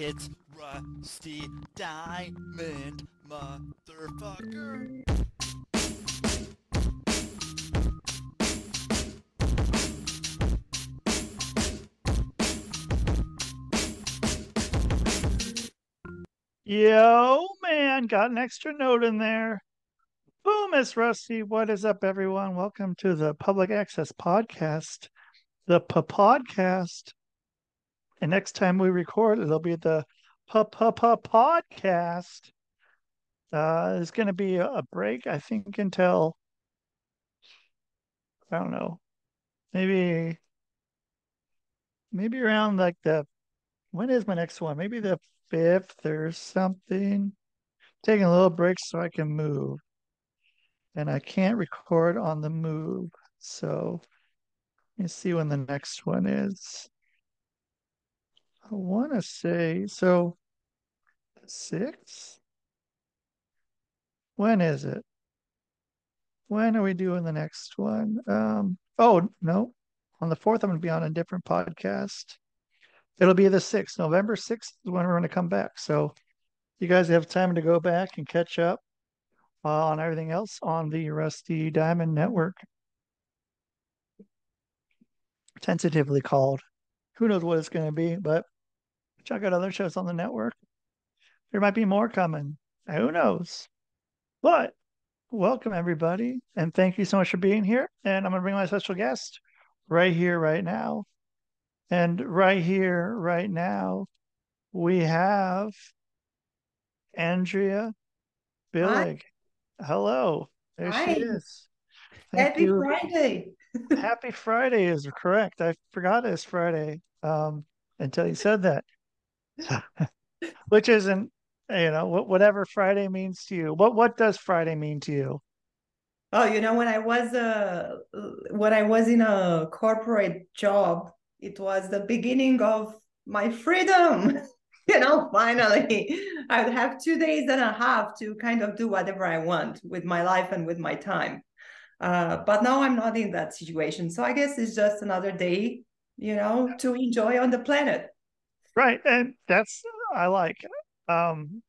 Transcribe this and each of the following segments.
It's Rusty Diamond, motherfucker. Yo, man, got an extra note in there. Boom, Miss Rusty. What is up, everyone? Welcome to the Public Access Podcast, the Podcast. And next time we record, it'll be the pup Podcast. Uh, there's going to be a break, I think, until I don't know, maybe maybe around like the when is my next one? Maybe the fifth or something. Taking a little break so I can move. And I can't record on the move. So let me see when the next one is. I want to say so six. When is it? When are we doing the next one? Um, oh no, on the fourth, I'm going to be on a different podcast. It'll be the 6th. November 6th is when we're going to come back. So you guys have time to go back and catch up uh, on everything else on the Rusty Diamond Network. Tentatively called. Who knows what it's going to be, but check out other shows on the network. There might be more coming. Who knows? But welcome, everybody. And thank you so much for being here. And I'm going to bring my special guest right here, right now. And right here, right now, we have Andreea Billig. Hi. Hello. There Hi. she is. Thank Happy you. Friday. Happy Friday is correct. I forgot it's Friday um, until you said that. Which isn't, you know, whatever Friday means to you. What what does Friday mean to you? Oh, you know, when I was uh when I was in a corporate job, it was the beginning of my freedom. you know, finally, I would have two days and a half to kind of do whatever I want with my life and with my time. Uh, but now I'm not in that situation. So I guess it's just another day, you know, to enjoy on the planet. Right. And that's, I like, um,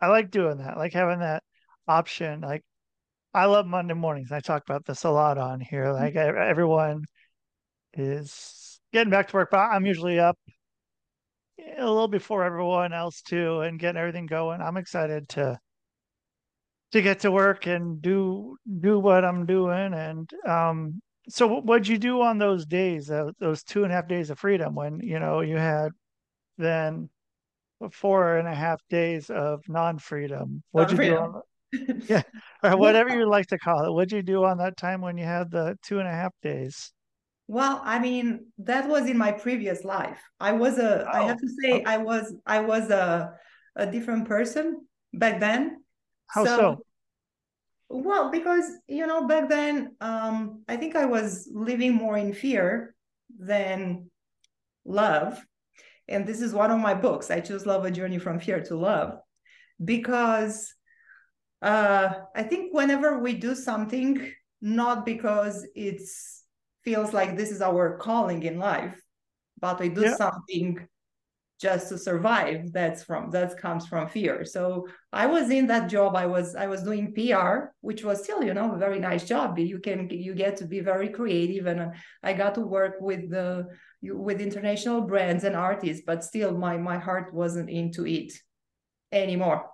I like doing that, like having that option. Like, I love Monday mornings. I talk about this a lot on here. Like, everyone is getting back to work, but I'm usually up a little before everyone else too, and getting everything going. I'm excited to to get to work and do do what I'm doing. And um, so, what'd you do on those days? Uh, those two and a half days of freedom when you know you had then four and a half days of non-freedom. What'd you do? On, yeah, or whatever you like to call it. What'd you do on that time when you had the two and a half days? Well, I mean, that was in my previous life. I was a. Oh. I have to say. I was. I was a a different person back then. How so? so? Well, because you know, back then, um, I think I was living more in fear than love, and this is one of my books. I choose love: a journey from fear to love, because uh, I think whenever we do something, not because it's feels like this is our calling in life but we do yeah. something just to survive that's from that comes from fear so i was in that job i was i was doing pr which was still you know a very nice job you can you get to be very creative and uh, i got to work with the with international brands and artists but still my my heart wasn't into it anymore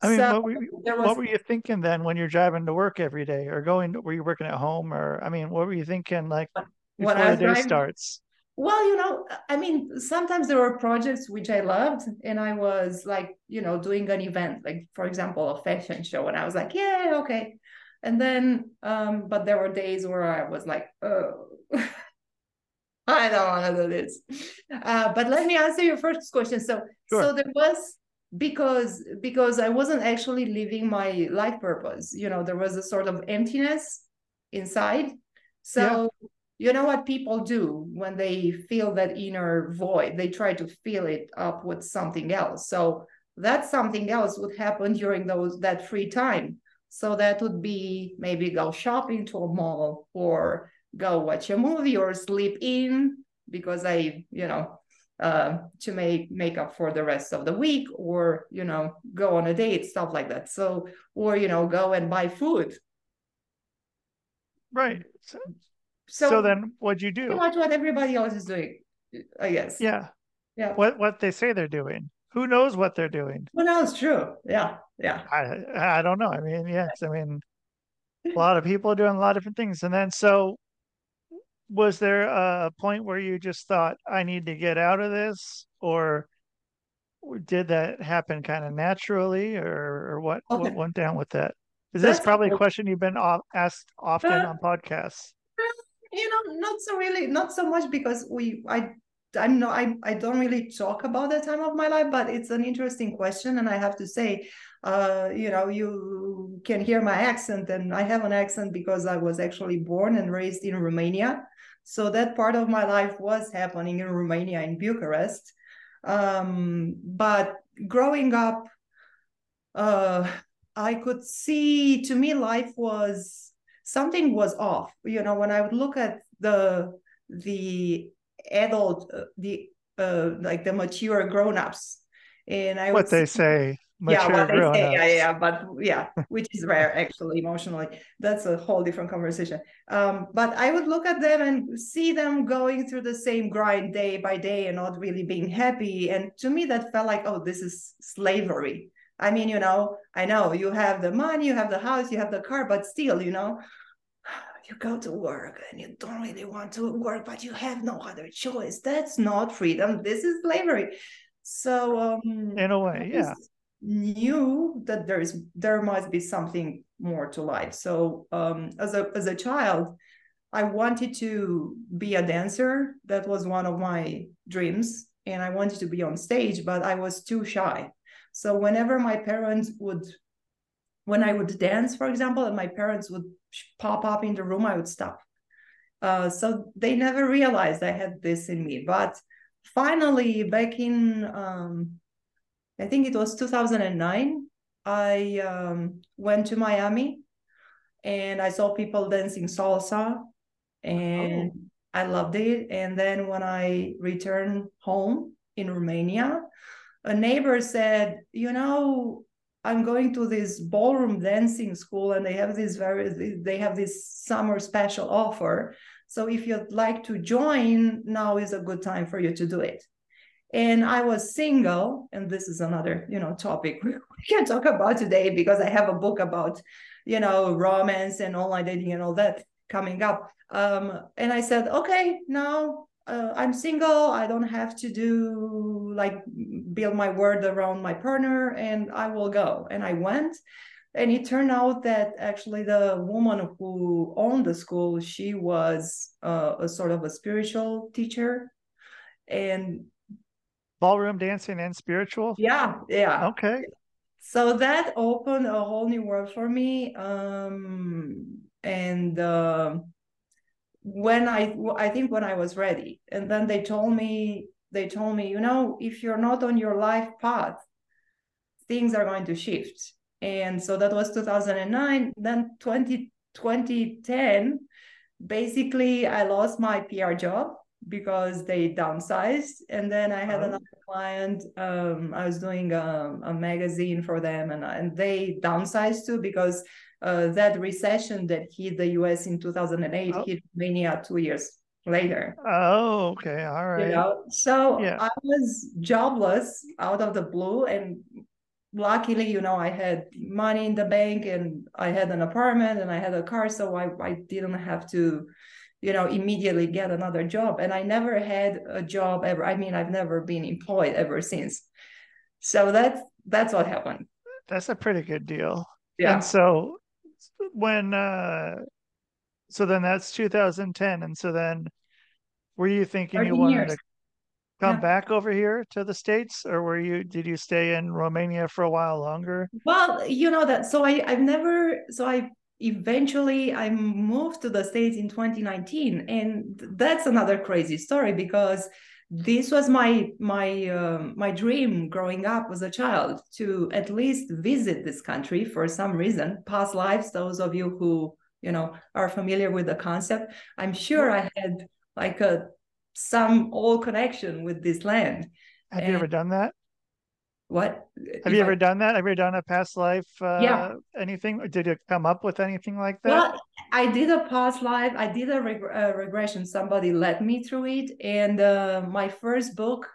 I mean, so what, were you, was, what were you thinking then when you're driving to work every day, or going? Were you working at home, or I mean, what were you thinking like before the day driving, starts? Well, you know, I mean, sometimes there were projects which I loved, and I was like, you know, doing an event, like for example, a fashion show, and I was like, yeah, okay. And then, um, but there were days where I was like, oh. I don't want to do this. Uh, but let me answer your first question. So, sure. so there was because because i wasn't actually living my life purpose you know there was a sort of emptiness inside so yeah. You know what people do when they feel that inner void? They try to fill it up with something else. So that something else would happen during those that free time. So that would be maybe go shopping to a mall or go watch a movie or sleep in because i you know uh, to make make up for the rest of the week or you know go on a date stuff like that. So or you know go and buy food. Right so, so then what'd you pretty do much what everybody else is doing i guess. Yeah. Yeah. What what they say they're doing. Who knows what they're doing? Well no it's true. Yeah. Yeah. I i don't know. I mean yes. I mean a lot of people are doing a lot of different things. And then so was there a point where you just thought i need to get out of this or did that happen kind of naturally or, or what Okay. what went down with that? Is this probably a question you've been o- asked often Uh, on podcasts you know not so really not so much because we i i'm not i, I don't really talk about that time of my life but it's an interesting question and i have to say uh you know you can hear my accent and i have an accent because i was actually born and raised in romania. So that part of my life was happening in romania in bucharest. Um but growing up uh i could see to me life was something was off. You know when i would look at the the adult uh, the uh like the mature grown-ups and i what would they see- say yeah what they say. yeah, yeah but yeah which is rare actually emotionally. That's a whole different conversation. Um but i would look at them and see them going through the same grind day by day and not really being happy. And to me that felt like oh this is slavery i mean you know i know you have the money you have the house you have the car but still you know you go to work and you don't really want to work but you have no other choice that's not freedom this is slavery so um in a way yeah knew that there is there must be something more to life. So um, as a as a child, I wanted to be a dancer. That was one of my dreams, and I wanted to be on stage, but I was too shy. So whenever my parents would, when I would dance, for example, and my parents would pop up in the room, I would stop. Uh, so they never realized I had this in me. But finally, back in um, I think it was 2009. I um, went to Miami and I saw people dancing salsa and Oh. I loved it. And then when I returned home in Romania, a neighbor said, You know, I'm going to this ballroom dancing school and they have this very they have this summer special offer. So if you'd like to join, now is a good time for you to do it and i was single and this is another you know topic we can talk about today because i have a book about you know romance and online dating and all that coming up um and i said okay now uh, i'm single. I don't have to do like build my word around my partner and i will go. And i went and it turned out that actually the woman who owned the school she was uh, a sort of a spiritual teacher and ballroom dancing and spiritual? Yeah yeah. Okay. So that opened a whole new world for me um and uh, when i i think when i was ready. And then they told me they told me you know if you're not on your life path things are going to shift. And so that was 2009 then 20 2010 basically i lost my pr job because they downsized. And then i had Oh. another client um, i was doing a, a magazine for them and, and they downsized too because uh, that recession that hit the us in 2008 Oh. hit romania two years later. Oh okay all you know so Yeah. i was jobless out of the blue and luckily you know i had money in the bank and i had an apartment and i had a car so i, I didn't have to you know immediately get another job. And i never had a job ever i mean i've never been employed ever since. So that's that's what happened. That's a pretty good deal. Yeah. and so when uh so then that's 2010 and so then were you thinking you wanted years. to come Yeah. back over here to the states or were you did you stay in romania for a while longer Well, you know that. So I, I've never. So I eventually I moved to the states in 2019, and that's another crazy story because this was my my um, my dream growing up as a child to at least visit this country for some reason. Past lives. Those of you who you know are familiar with the concept, I'm sure I had like a some old connection with this land. Have you ever done that? What Have you ever done that? Have you ever done a past life? Uh, Yeah. Anything? Did you come up with anything like that? Well, I did a past life. I did a reg- uh, regression. Somebody led me through it, and uh, my first book,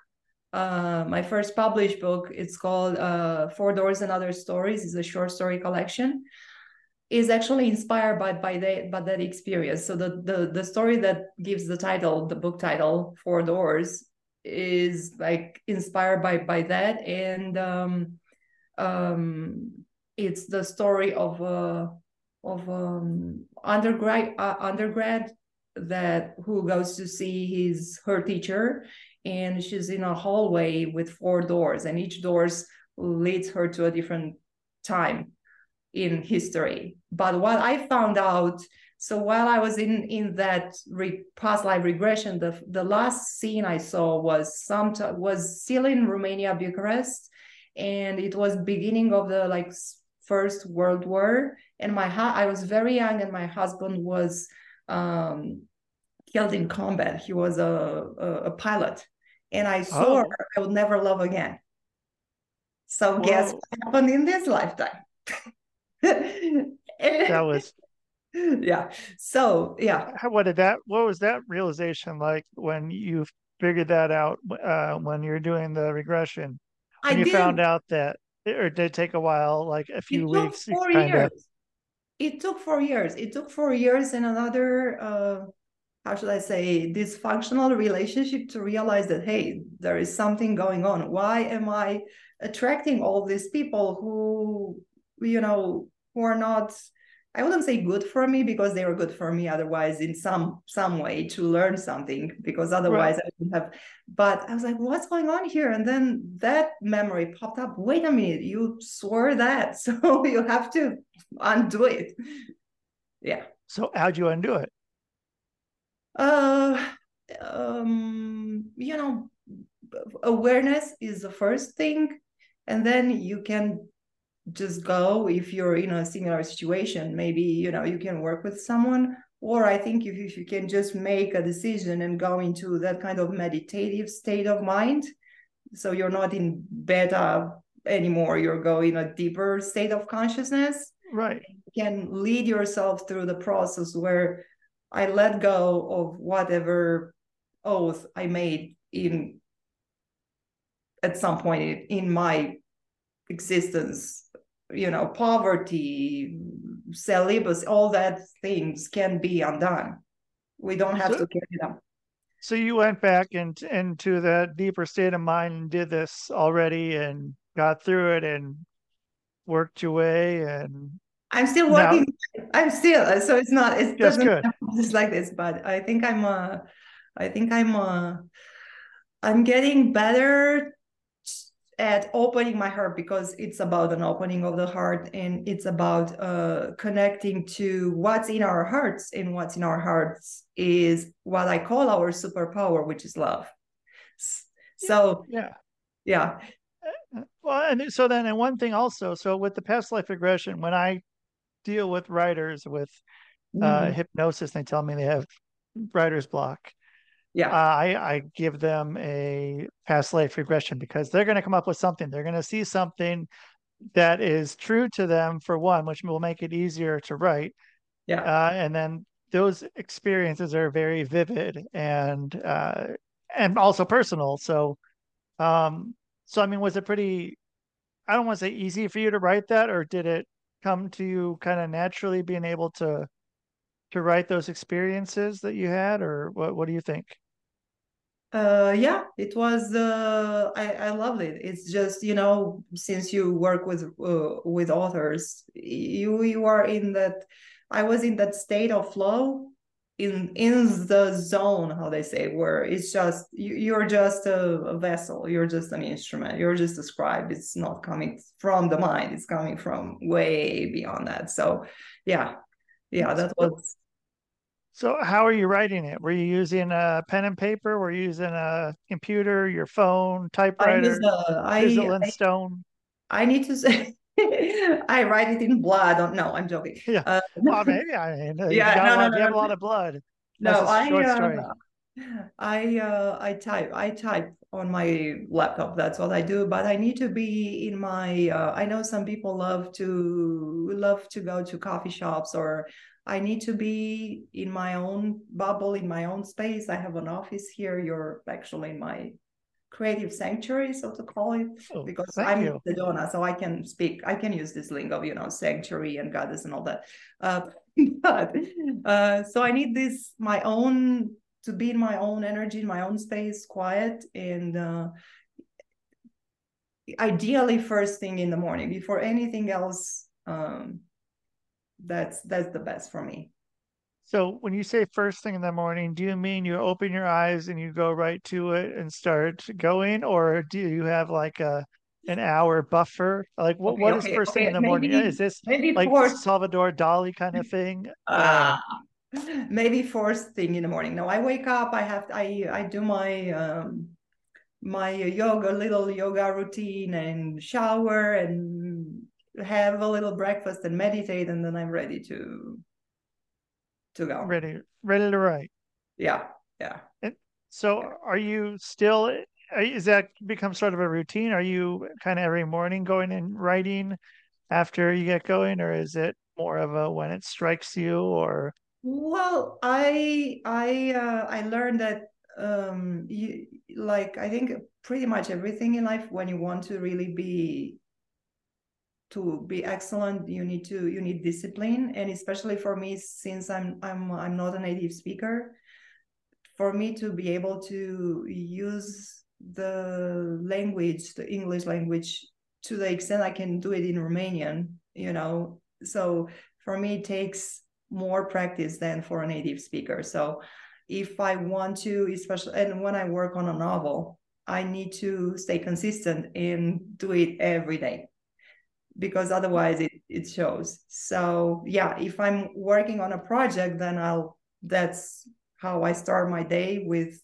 uh, my first published book, it's called uh, Four Doors and Other Stories. is a short story collection. Is actually inspired by by that by that experience. So the the the story that gives the title, the book title, Four Doors, is like inspired by by that, and um, um, it's the story of a of um undergrad uh, undergrad that who goes to see his her teacher. And she's in a hallway with four doors and each doors leads her to a different time in history. But what i found out so while i was in in that re- past life regression the the last scene i saw was some was still in romania bucharest and it was beginning of the like first world war and my I was very young, and my husband was um, killed in combat. He was a, a, a pilot, and I saw Oh. her. I would never love again. So guess what happened in this lifetime? That was yeah. So yeah, how- what did that? What was that realization like when you figured that out? Uh, when you're doing the regression, I you did. found out that, or did it take a while, like a few it weeks? you four years. It took four years. It took four years and another, uh, how should I say, dysfunctional relationship to realize that, hey, there is something going on. Why am I attracting all these people who, you know, who are not, I wouldn't say good for me because they were good for me otherwise in some some way to learn something because otherwise I wouldn't have. But I was like, what's going on here? And then that memory popped up. Wait a minute, you swore that, so you have to undo it. Yeah. So how'd you undo it? Uh, um, you know, awareness is the first thing, and then you can just go if you're in a similar situation. Maybe you know you can work with someone, or I think if, if you can just make a decision and go into that kind of meditative state of mind, so you're not in beta anymore. You're going a deeper state of consciousness Right. You can lead yourself through the process where I let go of whatever oath I made in at some point in, in my existence, you know, poverty, celibacy, all that things can be undone. We don't have So- to carry them. So you went back into into that deeper state of mind and did this already and got through it and worked your way and I'm still Now- working. I'm still so it's not. It That's doesn't good. it's like this, but I think I'm. Uh, I think I'm. Uh, I'm getting better at opening my heart because it's about an opening of the heart and it's about uh, connecting to what's in our hearts and what's in our hearts is what I call our superpower, which is love. So yeah. yeah, Well, and so then, and one thing also, so with the past life regression, when I deal with writers with uh, Mhm. hypnosis, they tell me they have writer's block. Yeah, I I give them a past life regression because they're going to come up with something. They're going to see something that is true to them for one, which will make it easier to write. yeah. Uh, and then those experiences are very vivid and uh, and also personal. So, um, so I mean, was it pretty? I don't want to say easy for you to write that, or did it come to you kind of naturally being able to to write those experiences that you had, or what? What do you think? Uh, yeah, it was. Uh, I I loved it. It's just you know, since you work with uh, with authors, you you are in that. I was in that state of flow, in in the zone, how they say, where it's just you, you're just a, a vessel. You're just an instrument. You're just a scribe. It's not coming from the mind. It's coming from way beyond that. So, yeah, yeah, that was. So, how are you writing it? Were you using a pen and paper? Were you using a computer, your phone, typewriter, use uh, I, and stone? I need to say I write it in blood. Oh, no, I'm joking. Yeah. Uh, Well, maybe I mean, Yeah, got no, lot- no, you have no, a lot of blood. no, I uh. I uh, I type I type on my laptop. That's what I do. But I need to be in my. Uh, I know some people love to love to go to coffee shops, or I need to be in my own bubble, in my own space. I have an office here. You're actually in my creative sanctuary, so to call it, Oh, because I'm you. the Sedona, so I can speak. I can use this lingo, you know, sanctuary and goddess and all that. Uh, but uh, so I need this my own to be in my own energy, in my own space, quiet, and uh, ideally first thing in the morning before anything else. Um, that's that's the best for me. So when you say first thing in the morning, do you mean you open your eyes and you go right to it and start going, or do you have like a an hour buffer? Like what Okay, what is okay, first thing okay, in the morning? Is this Maybe like Salvador Dali kind of thing? ah, maybe first thing in the morning. No, I wake up. I have I I do my um my yoga little yoga routine and shower and have a little breakfast and meditate, and then I'm ready to to go. ready ready to write. Yeah, yeah. So are you still is that become sort of a routine? Are you kind of every morning going and writing after you get going, or is it more of a when it strikes you or Well, I I uh, I learned that um you like I think pretty much everything in life when you want to really be to be excellent you need to you need discipline. And especially for me since I'm I'm I'm not a native speaker for me to be able to use the language the English language to the extent I can do it in Romanian you know? So for me it takes more practice than for a native speaker. So if I want to, especially and when I work on a novel, I need to stay consistent and do it every day because otherwise it, it shows. So yeah, if I'm working on a project, then I'll that's how I start my day with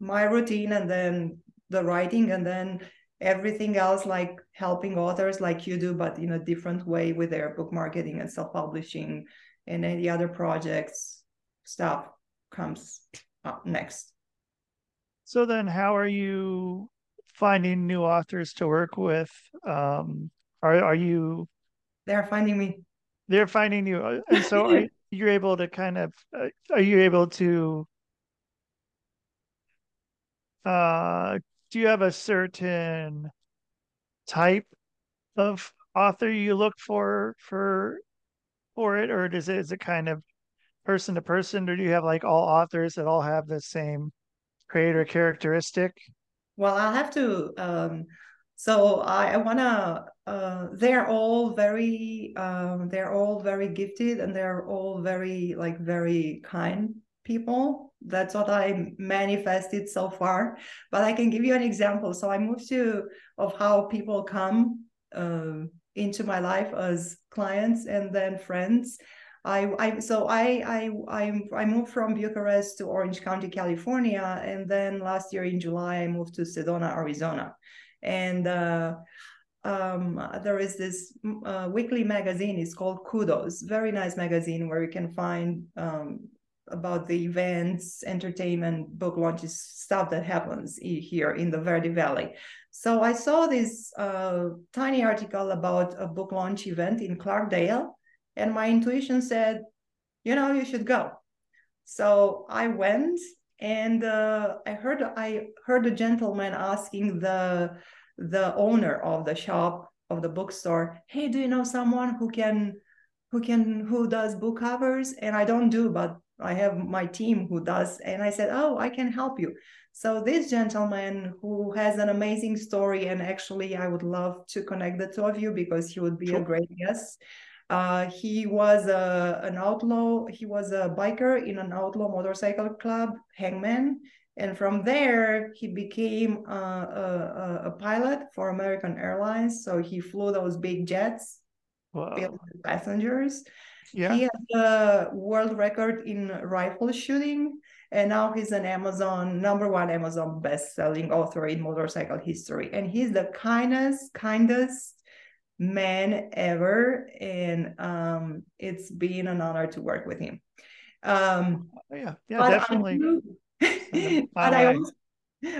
my routine and then the writing and then everything else like helping authors like you do but in a different way with their book marketing and self-publishing and any other projects stuff comes up next So then, how are you finding new authors to work with? Um, are are you they're finding me. They're finding you, uh, and so are you're able to kind of uh, are you able to uh do you have a certain type of author you look for for for it, or does it is it kind of person to person, or do you have like all authors that all have the same creator characteristic? well i'll have to um so i, I want to uh they're all very um they're all very gifted and they're all very like very kind people. That's what i manifested so far. But i can give you an example. So i moved to of how people come um into my life as clients and then friends. I, I so I I I moved from Bucharest to Orange County, California, and then last year in July I moved to Sedona, Arizona, and uh, um, there is this uh, weekly magazine. It's called Kudos, very nice magazine where you can find um, about the events, entertainment, book launches, stuff that happens here in the Verde Valley. So I saw this uh, tiny article about a book launch event in Clarkdale and my intuition said you know you should go so i went and uh, i heard i heard a gentleman asking the the owner of the shop of the bookstore hey do you know someone who can who can who does book covers? And i don't do but i have my team who does. And i said oh i can help you. So this gentleman who has an amazing story and actually i would love to connect the two of you because he would be Sure. a great guest uh, he was a, an outlaw. He was a biker in an outlaw motorcycle club, Hangman. And from there, he became uh, a, a, pilot for American Airlines. So he flew those big jets, Wow. filled with passengers. Yeah. He has a world record in rifle shooting. And now he's an Amazon, number one Amazon best-selling author in motorcycle history. And he's the kindest, kindest man ever and um it's been an honor to work with him um Oh, Yeah. Yeah. Definitely. I do, Send 'em my but I also,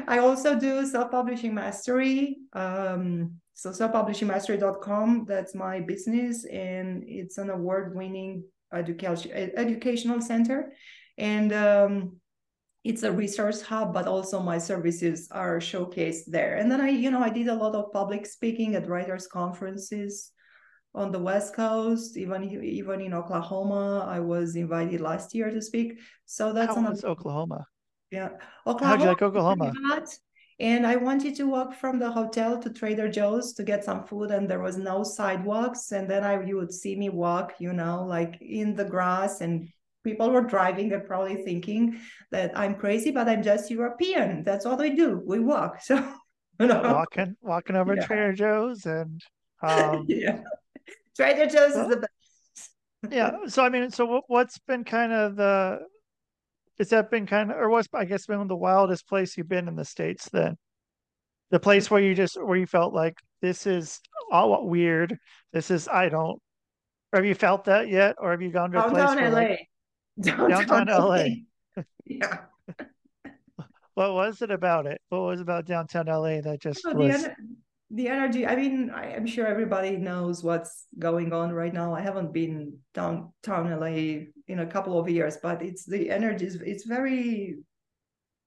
I also do self-publishing mastery. Um, so self-publishingmastery.com, that's my business, and it's an award-winning education educational center. And um, it's a resource hub, but also my services are showcased there. And then I, you know, I did a lot of public speaking at writers' conferences on the West Coast, even even in Oklahoma. I was invited last year to speak. So that's How another Oklahoma? yeah. How'd you like Oklahoma Oklahoma? and I wanted to walk from the hotel to Trader Joe's to get some food, and there was no sidewalks. And then I you would see me walk, you know, like in the grass, and people were driving and probably thinking that I'm crazy, but I'm just European. That's all we do. We walk. So you know, Walking, walking over Yeah. Trader Joe's and um, yeah. Trader Joe's Well, is the best. yeah. So I mean, so what, what's been kind of the, has that been kind of, or what's I guess been the wildest place you've been in the States then? The place where you just where you felt like this is all weird. This is I don't. Have you felt that yet, or have you gone to a place where LA. like, Downtown, Downtown LA. Yeah. what was it about it? What was about downtown LA that just the, was? the energy, I mean, I, I'm sure everybody knows what's going on right now. I haven't been downtown LA in a couple of years, but it's the energy is it's very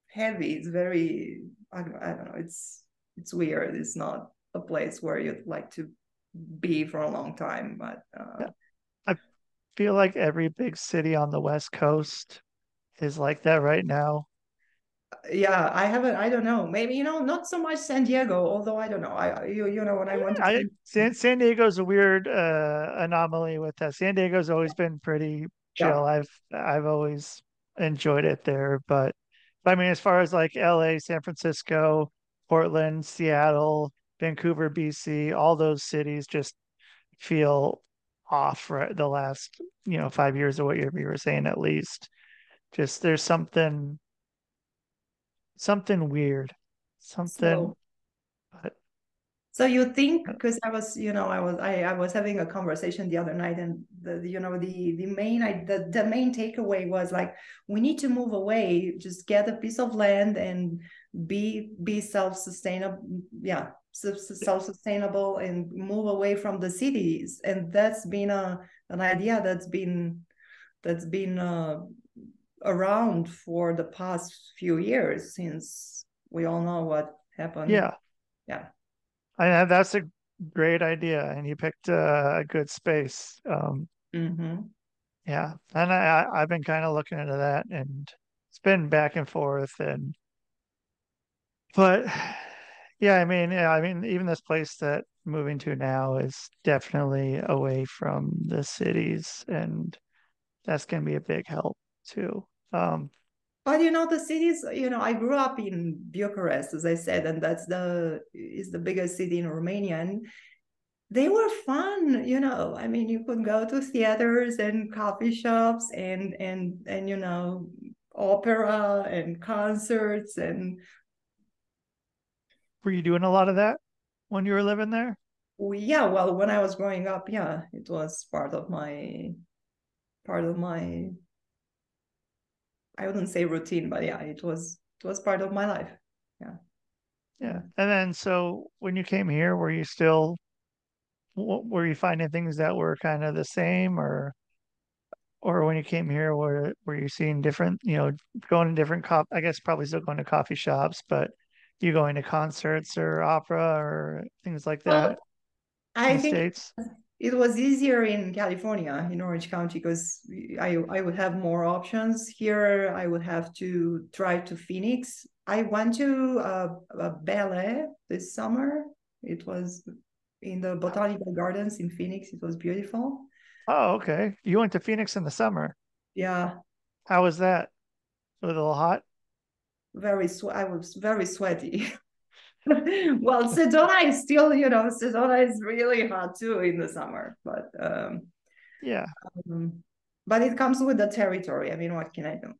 heavy. It's very I, don't- I don't know. It's it's weird. It's not a place where you'd like to be for a long time. But uh, Yeah. Feel like every big city on the West Coast is like that right now. yeah, I haven't. I don't know. Maybe you know, not so much San Diego. Although I don't know. I you you know what I want. to I San- San, Diego's a weird uh, anomaly with that. San Diego's always been pretty Yeah. chill. I've I've always enjoyed it there, but I mean, as far as like LA, San Francisco, Portland, Seattle, Vancouver, BC, all those cities just feel off right the last, you know, five years of what you were saying at least. Just there's something something weird. Something So- but So you think because I was, you know, I was I, I was having a conversation the other night, and the you know the the main I the, the main takeaway was like we need to move away, just get a piece of land and be be self sustainable, yeah, self sustainable and move away from the cities, and that's been a an idea that's been that's been uh, around for the past few years since we all know what happened. yeah. yeah. I that's a great idea, and you picked uh, a good space. Um, hmm yeah, and I, I I've been kind of looking into that, and it's been back and forth, and but yeah, I mean, yeah, I mean, even this place that moving to now is definitely away from the cities, and that's gonna be a big help too. Um, But you know, the cities, you know, I grew up in Bucharest, as I said, and that's the is the biggest city in Romania. And they were fun, you know. I mean, you could go to theaters and coffee shops and and and you know, opera and concerts and were you doing a lot of that when you were living there? yeah, well, when I was growing up, yeah, it was part of my part of my I wouldn't say routine, but yeah, it was it was part of my life. Yeah. Yeah. And then, so when you came here, were you still, were you finding things that were kind of the same or, or when you came here, were, were you seeing different, you know, going to different cop, I guess probably still going to coffee shops, but you going to concerts or opera or things like Well, that I think States? it was easier in California, in Orange County, because I I would have more options. Here, I would have to drive to Phoenix. I went to a, a ballet this summer. It was in the botanical gardens in Phoenix. It was beautiful. Oh, okay. You went to Phoenix in the summer. Yeah, How was that? Was it a little hot? Very I was very sweaty. well, Sedona is still, you know, Sedona is really hot too in the summer, but um, Yeah. um, but it comes with the territory. I mean, what can I do?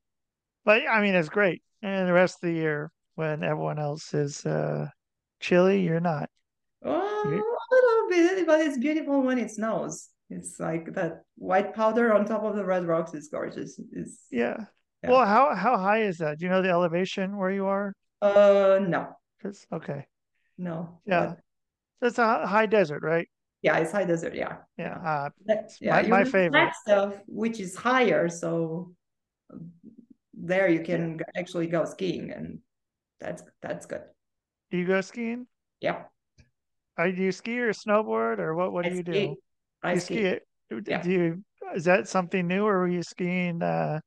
But I mean, it's great. And the rest of the year when everyone else is, uh, chilly, you're not. Oh, a little bit, but it's beautiful when it snows. It's like that white powder on top of the red rocks is gorgeous. It's Yeah. Yeah. Well, how how high is that? Do you know the elevation where you are? Uh, no, 'Cause- okay, no. yeah, but it's a high desert, right? yeah, it's high desert. Yeah. Yeah, uh, That- yeah, my- my favorite. stuff, which is higher, so there you can g- actually go skiing, and that's that's good. do you go skiing? Yeah, Are do you ski or snowboard or what? What I do you ski. do? I you ski. ski it? Do Yeah. do you? Is that something new, or were you skiing uh,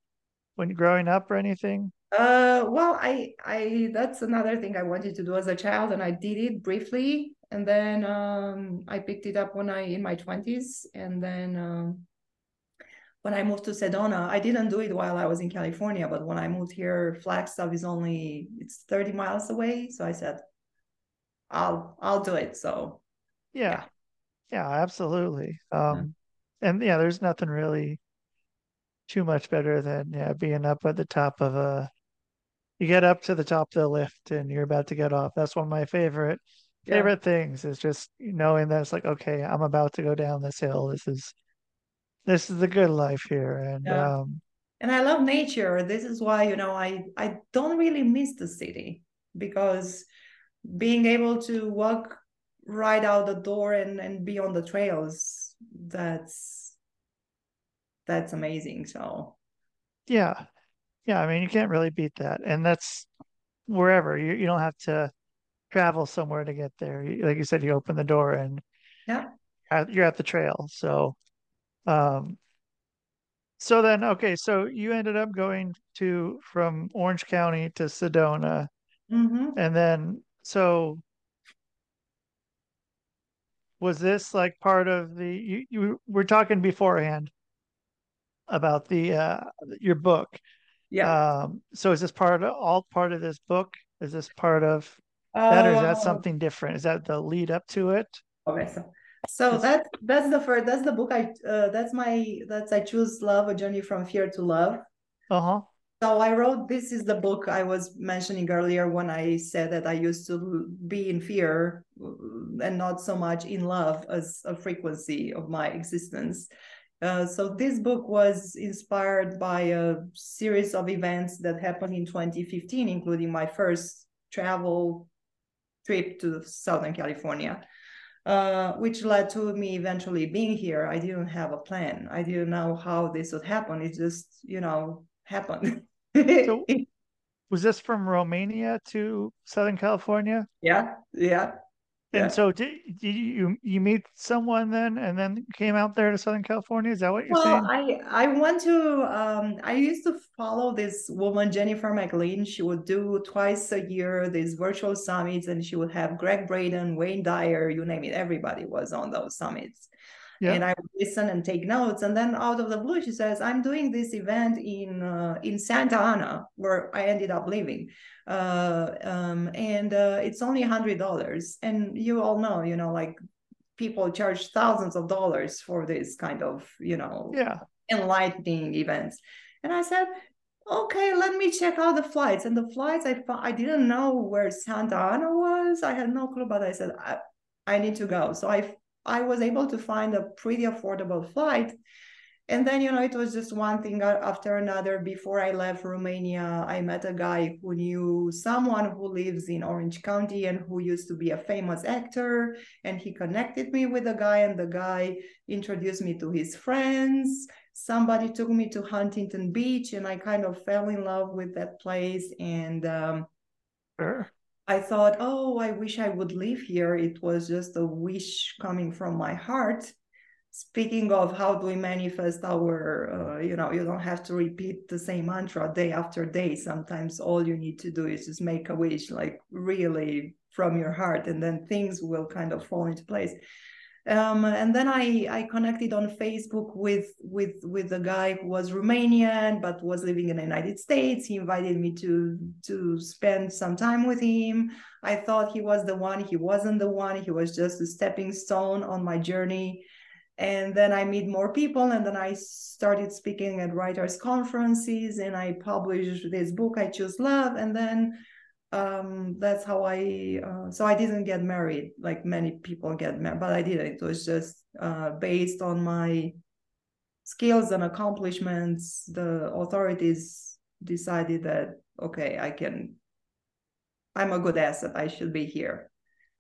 when growing up or anything? Uh, well, I I that's another thing I wanted to do as a child, and I did it briefly, and then um I picked it up when I in my twenties, and then um when I moved to Sedona, I didn't do it while I was in California, but when I moved here, Flagstaff is only it's 30 miles away, so I said, I'll I'll do it. So Yeah, yeah, absolutely. Um, and yeah, there's nothing really too much better than yeah being up at the top of a. You get up to the top of the lift and you're about to get off. That's one of my favorite yeah, favorite things is just knowing that it's like, okay, I'm about to go down this hill. This is this is the good life here. And Yeah. um and I love nature. This is why, you know, I I don't really miss the city because being able to walk right out the door and and be on the trails, that's that's amazing. So yeah. Yeah, I mean you can't really beat that. And that's wherever. You you don't have to travel somewhere to get there. Like you said, you open the door and yeah. you're at the trail. So um so then okay, so you ended up going to from Orange County to Sedona. hmm And then, so was this like part of the you you were talking beforehand about the uh your book. Yeah. Um so is this part of all part of this book? Is this part of that or is that Uh, something different? Is that the lead up to it? Okay, so so that that's the first that's the book I uh, that's my that's I choose love a journey from fear to love. Uh-huh. So I wrote this is the book I was mentioning earlier when I said that I used to be in fear uh, and not so much in love as a frequency of my existence. Uh, so this book was inspired by a series of events that happened in 2015, including my first travel trip to Southern California, uh, which led to me eventually being here. I didn't have a plan. I didn't know how this would happen. It just, you know, happened. So- Was this from Romania to Southern California? yeah, yeah. And Yeah. so did, did you you meet someone then and then came out there to Southern California? Is that what you're Well, saying? I I want to um I used to follow this woman Jennifer McLean. She would do twice a year these virtual summits and she would have Gregg Braden, Wayne Dyer, you name it, everybody was on those summits. Yeah. And I would listen and take notes. And then out of the blue, she says, I'm doing this event in uh, in Santa Ana, where I ended up living. Uh, um, and uh, it's only a hundred dollars. And you all know, you know, like people charge thousands of dollars for this kind of, you know, Yeah. enlightening events. And I said, okay, let me check out the flights. And the flights, I I didn't know where Santa Ana was. I had no clue, but I said, I, I need to go. So I, I was able to find a pretty affordable flight. And then, you know, it was just one thing after another. Before I left Romania, I met a guy who knew someone who lives in Orange County and who used to be a famous actor. And he connected me with the guy, and the guy introduced me to his friends. Somebody took me to Huntington Beach, and I kind of fell in love with that place. And um, Sure. I thought, oh, I wish I would live here. It was just a wish coming from my heart. Speaking of how do we manifest our, uh, you know, you don't have to repeat the same mantra day after day. Sometimes all you need to do is just make a wish, like really from your heart, and then things will kind of fall into place. Um, and then I, I connected on Facebook with with with a guy who was Romanian but was living in the United States. He invited me to to spend some time with him. I thought he was the one. He wasn't the one. He was just a stepping stone on my journey. And then I meet more people, and then I started speaking at writers' conferences, and I published this book, I Choose Love, and then um that's how i uh, so i didn't get married like many people get married but i didn't it was just uh based on my skills and accomplishments the authorities decided that okay, I can. I'm a good asset. I should be here.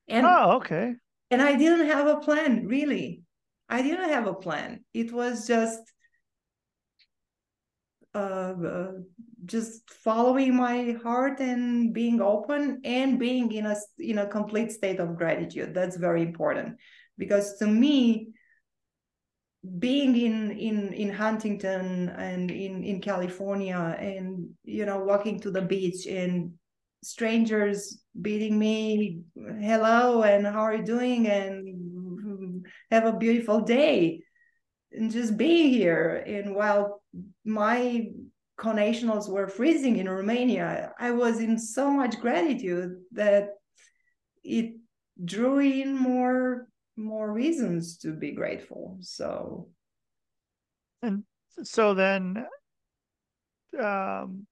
And Oh, okay. and I didn't have a plan, really. I didn't have a plan. It was just uh, uh, just following my heart and being open and being in a in a complete state of gratitude. That's very important. Because to me, being in in in Huntington and in in California and you know walking to the beach and strangers beating me hello and how are you doing? And have a beautiful day. And just being here. And while my connationals were freezing in Romania I was in so much gratitude that it drew in more more reasons to be grateful so and So then, um,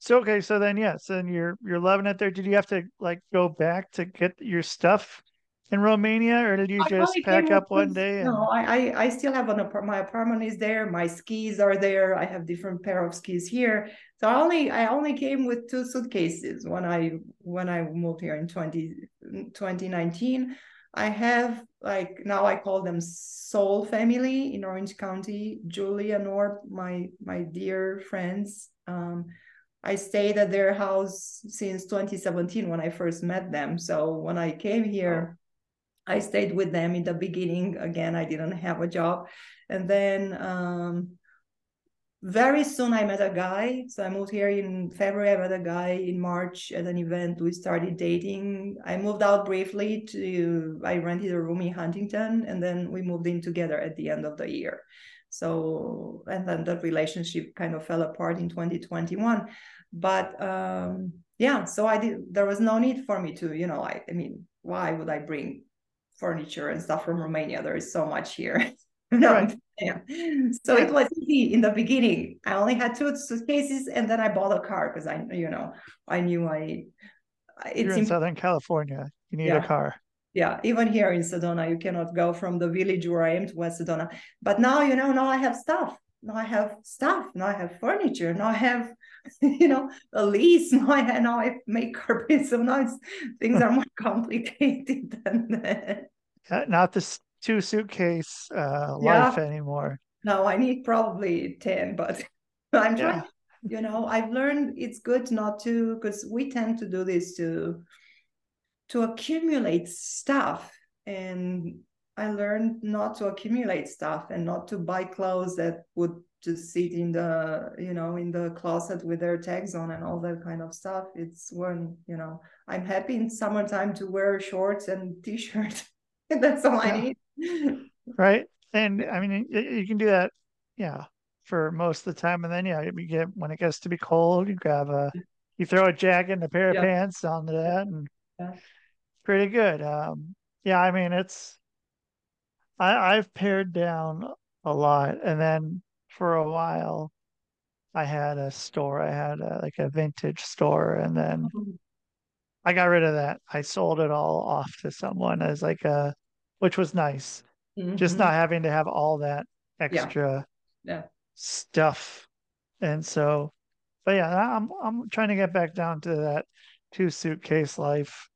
so okay, so then yes, then you're you're loving it there. Did you have to like go back to get your stuff in Romania, or did you I just pack up one day? And, No, I, I I still have an apart. My apartment is there. My skis are there. I have different pair of skis here. So I only I only came with two suitcases when I when I moved here in 20, 2019. I have like now I call them soul family in Orange County. Julia Nor, my my dear friends. Um, I stayed at their house since 2017 when I first met them. So when I came here, I stayed with them in the beginning. Again, I didn't have a job. And then um, very soon I met a guy. So I moved here in February. I met a guy in March at an event. We started dating. I moved out briefly to, I rented a room in Huntington and then we moved in together at the end of the year. So, and then that relationship kind of fell apart in 2021. But um, yeah, so I did, there was no need for me to, you know, I, I mean, why would I bring furniture and stuff from Romania? There is so much here. no, Right. yeah. So Yeah. it was easy in the beginning. I only had two suitcases and then I bought a car because I, you know, I knew I, I- you're in imp- Southern California. You need Yeah. a car. yeah, even here in Sedona, you cannot go from the village where I am to West Sedona. But now, you know, now I have stuff. Now I have stuff. Now I have furniture. Now I have, you know, a lease. Now I now I make carpets. So now things are more complicated than that. Not this two suitcase uh, Yeah. life anymore. No, I need probably 10, but I'm trying, Yeah. you know, I've learned it's good not to, because we tend to do this to to accumulate stuff. And I learned not to accumulate stuff and not to buy clothes that would just sit in the, you know, in the closet with their tags on and all that kind of stuff. It's when, you know, I'm happy in summertime to wear shorts and t-shirt. That's all Yeah. I need. right? And I mean, you can do that, yeah, for most of the time. And then, yeah, you get when it gets to be cold, you grab a, you throw a jacket and a pair of pants onto that, and Yeah. pretty good. Um, yeah, I mean, it's, I I've pared down a lot, and then for a while, I had a store. I had a, like a vintage store, and then I got rid of that. I sold it all off to someone as like a, which was nice just Mhm. not having to have all that extra Yeah. stuff. And so, but yeah, I'm I'm trying to get back down to that two suitcase life.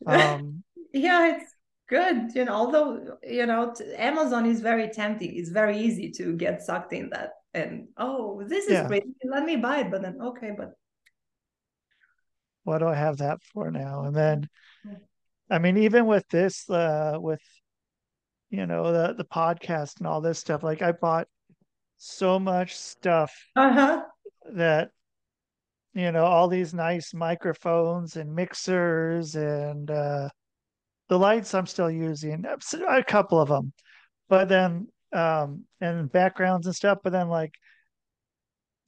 Um, Yeah, it's good. You know, although, you know, t- Amazon is very tempting. It's very easy to get sucked in that. And oh, this is Yeah. pretty. Let me buy it. But then, okay, but what do I have that for now? And then, I mean, even with this, uh, with you know the the podcast and all this stuff, like I bought so much stuff uh-huh. that you know all these nice microphones and mixers and uh the lights I'm still using a couple of them but then um and backgrounds and stuff but then like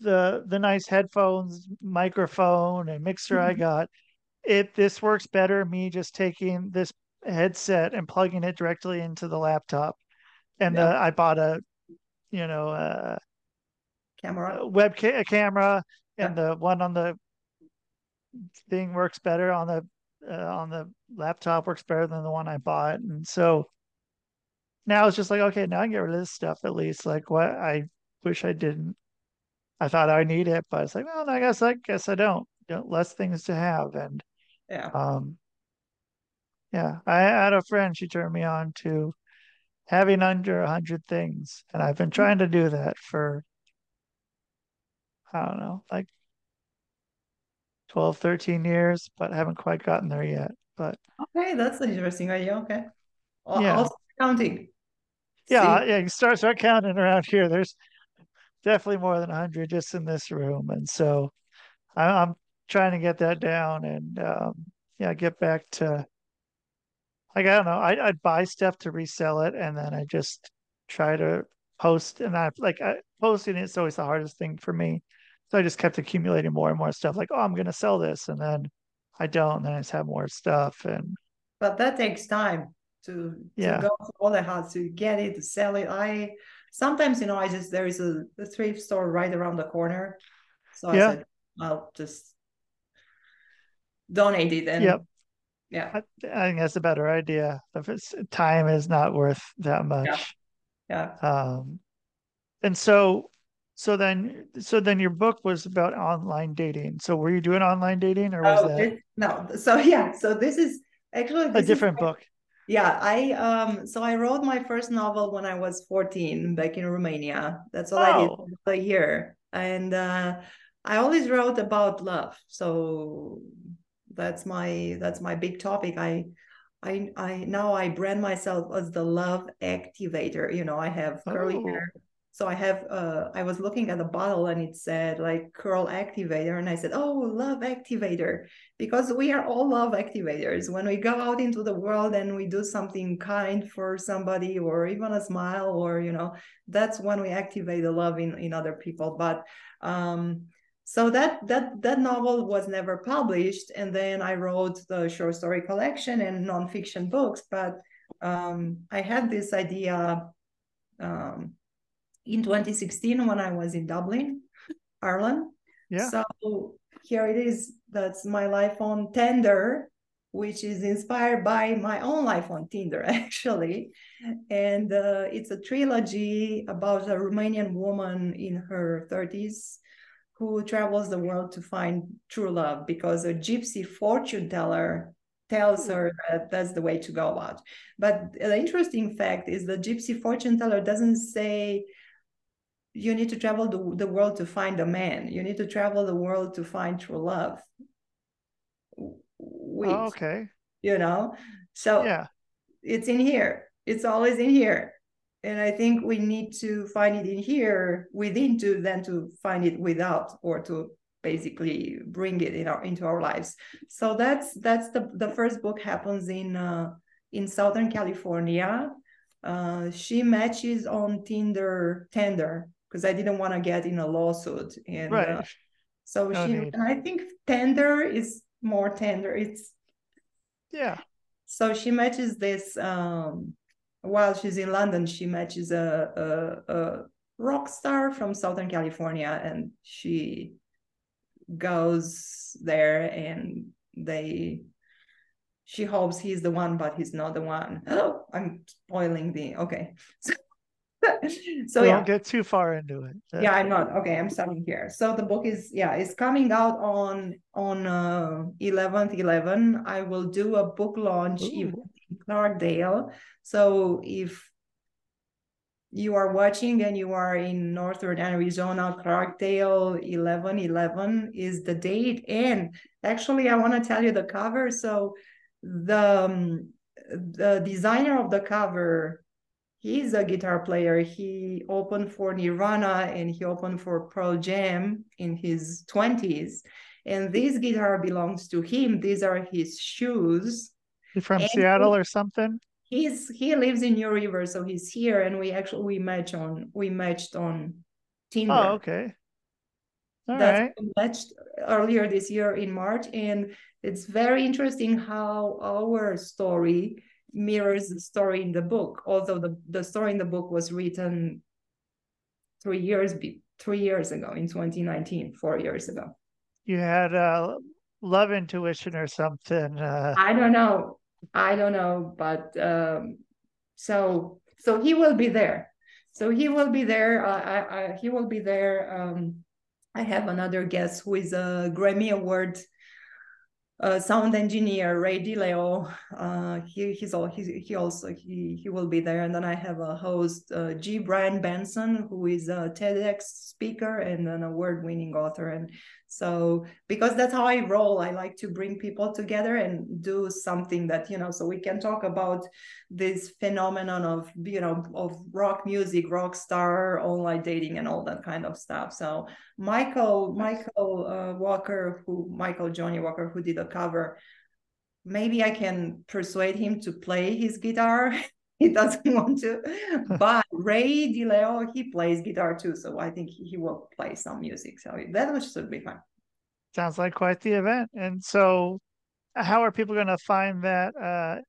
the the nice headphones microphone and mixer I Mhm. got it this works better me just taking this headset and plugging it directly into the laptop and Yeah. uh, I bought a you know uh Camera. uh, web ca- a camera Yeah. and the one on the thing works better on the uh, on the laptop works better than the one I bought and so now it's just like okay now I can get rid of this stuff at least like what I wish I didn't I thought I need it, but it's like, well, I guess I guess I don't. You know, less things to have, and Yeah. um, yeah, I had a friend. She turned me on to having under a hundred things, and I've been trying to do that for I don't know, like 12, 13 years, but haven't quite gotten there yet. But Okay, that's an interesting idea. Okay. Al- Yeah. Also counting. yeah, See? yeah, you start start counting around here. There's definitely more than a hundred just in this room, and so I, I'm trying to get that down and um, yeah, get back to like I don't know. I, I'd buy stuff to resell it, and then I just try to post, and I like I, posting it's always the hardest thing for me. So I just kept accumulating more and more stuff. Like, oh, I'm gonna sell this, and then I don't, and then I just have more stuff, and But that takes time to to go through all the house to get it to sell it. I sometimes you know I just there is a, a thrift store right around the corner, so I Yeah. said I'll just donate it and Yep. yeah I, I think that's a better idea. If it's time is not worth that much. yeah Um, and so, so then, so then your book was about online dating. So were you doing online dating, or was Oh, that this- no so yeah so this is actually a this is different my- book? Yeah, I um so I wrote my first novel when I was 14 back in Romania. That's all I did Oh. for a year. And uh I always wrote about love. So that's my that's my big topic. I I I now I brand myself as the love activator. You know, I have curly Oh. hair. So I have uh I was looking at the bottle and it said like curl activator. And I said, "Oh, love activator." because we are all love activators. When we go out into the world and we do something kind for somebody or even a smile or you know that's when we activate the love in, in other people. But um so that that that novel was never published. And then i wrote the short story collection and nonfiction books. But um i had this idea um in 2016 when i was in dublin ireland Yeah. so here it is. That's my life on Tinder, which is inspired by my own life on Tinder, actually. And uh, it's a trilogy about a Romanian woman in her 30s who travels the world to find true love because a gypsy fortune teller tells her that that's the way to go about. But the interesting fact is the gypsy fortune teller doesn't say you need to travel the, the world to find a man. You need to travel the world to find true love. Wait, Oh, okay. you know? So Yeah. it's in here. It's always in here. And i think we need to find it in here within to then to find it without or to basically bring it in our into our lives. So that's that's the the first book happens in uh in southern california. Uh she matches on tinder tender because i didn't want to get in a lawsuit and Right. uh, so No she need. and i think tender is more tender it's Yeah. so she matches this um while she's in london she matches a, a, a rock star from southern california and she goes there and they she hopes he's the one but he's not the one oh i'm spoiling the okay so, so yeah. Don't get too far into it. yeah i'm not. Okay i'm starting here. So the book is yeah it's coming out on on uh 11th 11 i will do a book launch event in clarkdale. So if you are watching and you are in northern arizona clarkdale 11 11 is the date. And actually i want to tell you the cover. So the um, the designer of the cover he's a guitar player. He opened for Nirvana and he opened for Pearl Jam in his 20s. And this guitar belongs to him. These are his shoes. You from And- Seattle or something? He's he lives in New River, so he's here, and we actually we match on we matched on Tinder. Oh, okay. All That's right. we matched earlier this year in March, and it's very interesting how our story mirrors the story in the book. Although the, the story in the book was written three years be, three years ago in 2019, four years ago. You had uh love intuition or something. Uh I don't know. I don't know, but um, so so he will be there. So he will be there. Uh, I, I, he will be there um, I have another guest who is a Grammy Award uh, sound engineer Ray DiLeo. Uh, he he's all he, he also he he will be there, and then I have a host uh, G. Brian Benson, who is a TEDx speaker and an award-winning author. And so because that's how I roll, I like to bring people together and do something that you know, so we can talk about this phenomenon of you know of rock music, rock star, online dating, and all that kind of stuff. So Michael Michael uh, Walker, who Michael Johnny Walker, who did a cover. Maybe I can persuade him to play his guitar. he doesn't want to, but Ray DiLeo he plays guitar too, so I think he will play some music. So that should be fun. Sounds like quite the event. And so, how are people going to find that uh,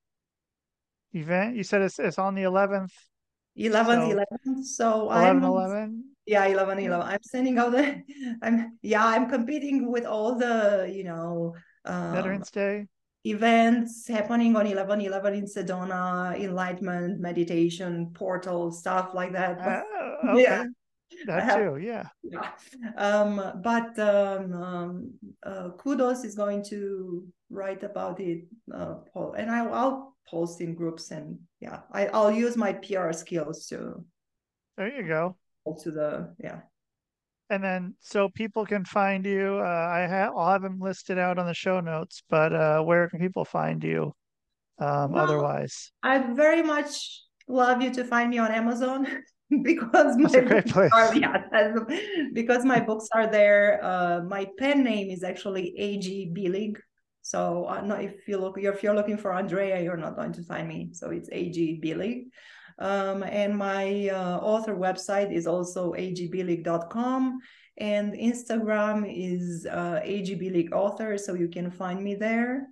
event? You said it's it's on the eleventh. 11th, So- 11th. So 11 I'm 11 yeah 11 11 i'm sending out the i'm yeah i'm competing with all the you know um, veterans day? events happening on 11 11 in sedona enlightenment meditation portal stuff like that. Uh, But- okay. Yeah. That have- too yeah. Yeah. um but um, um uh, kudos is going to write about it uh, and I, i'll post in groups and yeah I, i'll use my pr skills to there you go to the yeah and then so people can find you uh, i have i'll have them listed out on the show notes but uh where can people find you um Well, otherwise I'd very much love you to find me on Amazon because my books are yeah, because my books are there. Uh, my pen name is actually AG Billig. So uh, no, if you look, if you're looking for Andreea, you're not going to find me. So it's AG Billig. Um, and my uh, author website is also agbillig.com and Instagram is uh, agbilig author. So you can find me there.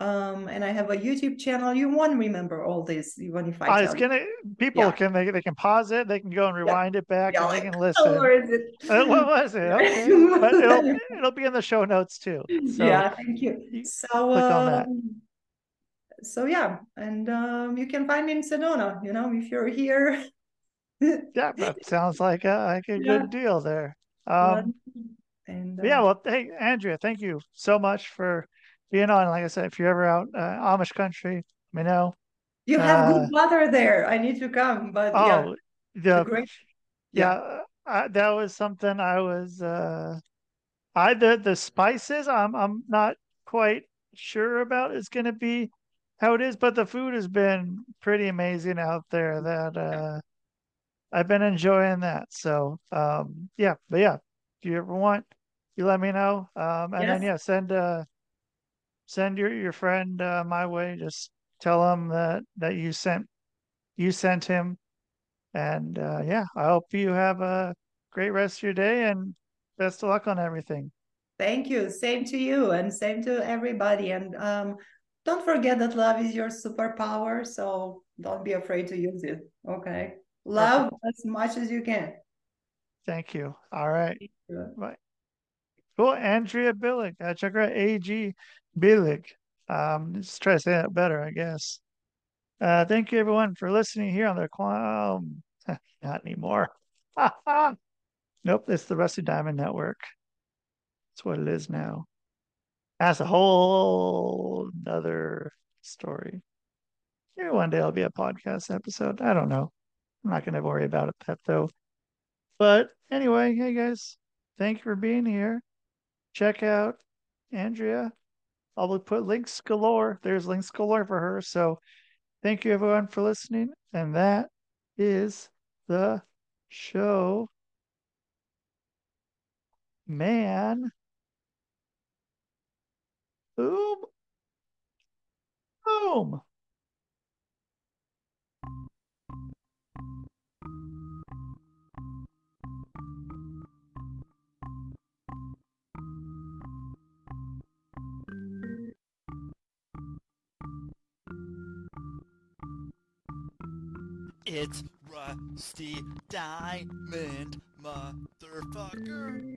Um, and I have a YouTube channel. You won't remember all this, even if I I was gonna people Yeah. can they, they can pause it they can go and rewind it back Yeah, and they like, can oh, listen where is it? Uh, what was it okay it'll it'll be in the show notes too so yeah, thank you. you So, click on that. Um, so yeah, and um, you can find me in Sedona. You know, if you're here. yeah that sounds like a like a Yeah. good deal there um and But yeah, uh, well, hey, Andreea, thank you so much for being on. Like I said, if you're ever out uh, Amish country, let me know. you have uh, good weather there. I need to come, but yeah, Oh, the the great. yeah, uh, I, that was something I was. uh I the the spices, I'm I'm not quite sure about. Is going to be how it is, but the food has been pretty amazing out there. That uh I've been enjoying that. So um yeah, but yeah, if you ever want, you let me know. Um and then yeah, send uh send your your friend uh, my way. Just tell him that that you sent you sent him, and uh, yeah, I hope you have a great rest of your day and best of luck on everything. Thank you. Same to you, and same to everybody. And um, don't forget that love is your superpower. So don't be afraid to use it. Okay, love as much as you can. Thank you. All right, bye. Cool, Andreea Billig. Uh, check her out, AG Billig. um let's try to say that better, I guess. Uh, thank you everyone for listening here on the Clown. Not anymore. nope, it's the Rusty Diamond Network. That's what it is now. That's a whole other story. Maybe one day I'll be a podcast episode. I don't know. I'm not going to worry about it though. But anyway, hey guys, thank you for being here. Check out Andreea. I'll put links galore. There's links galore for her. So thank you everyone for listening. And that is the show. Man. Boom. Boom. It's Rusty Diamond, motherfucker.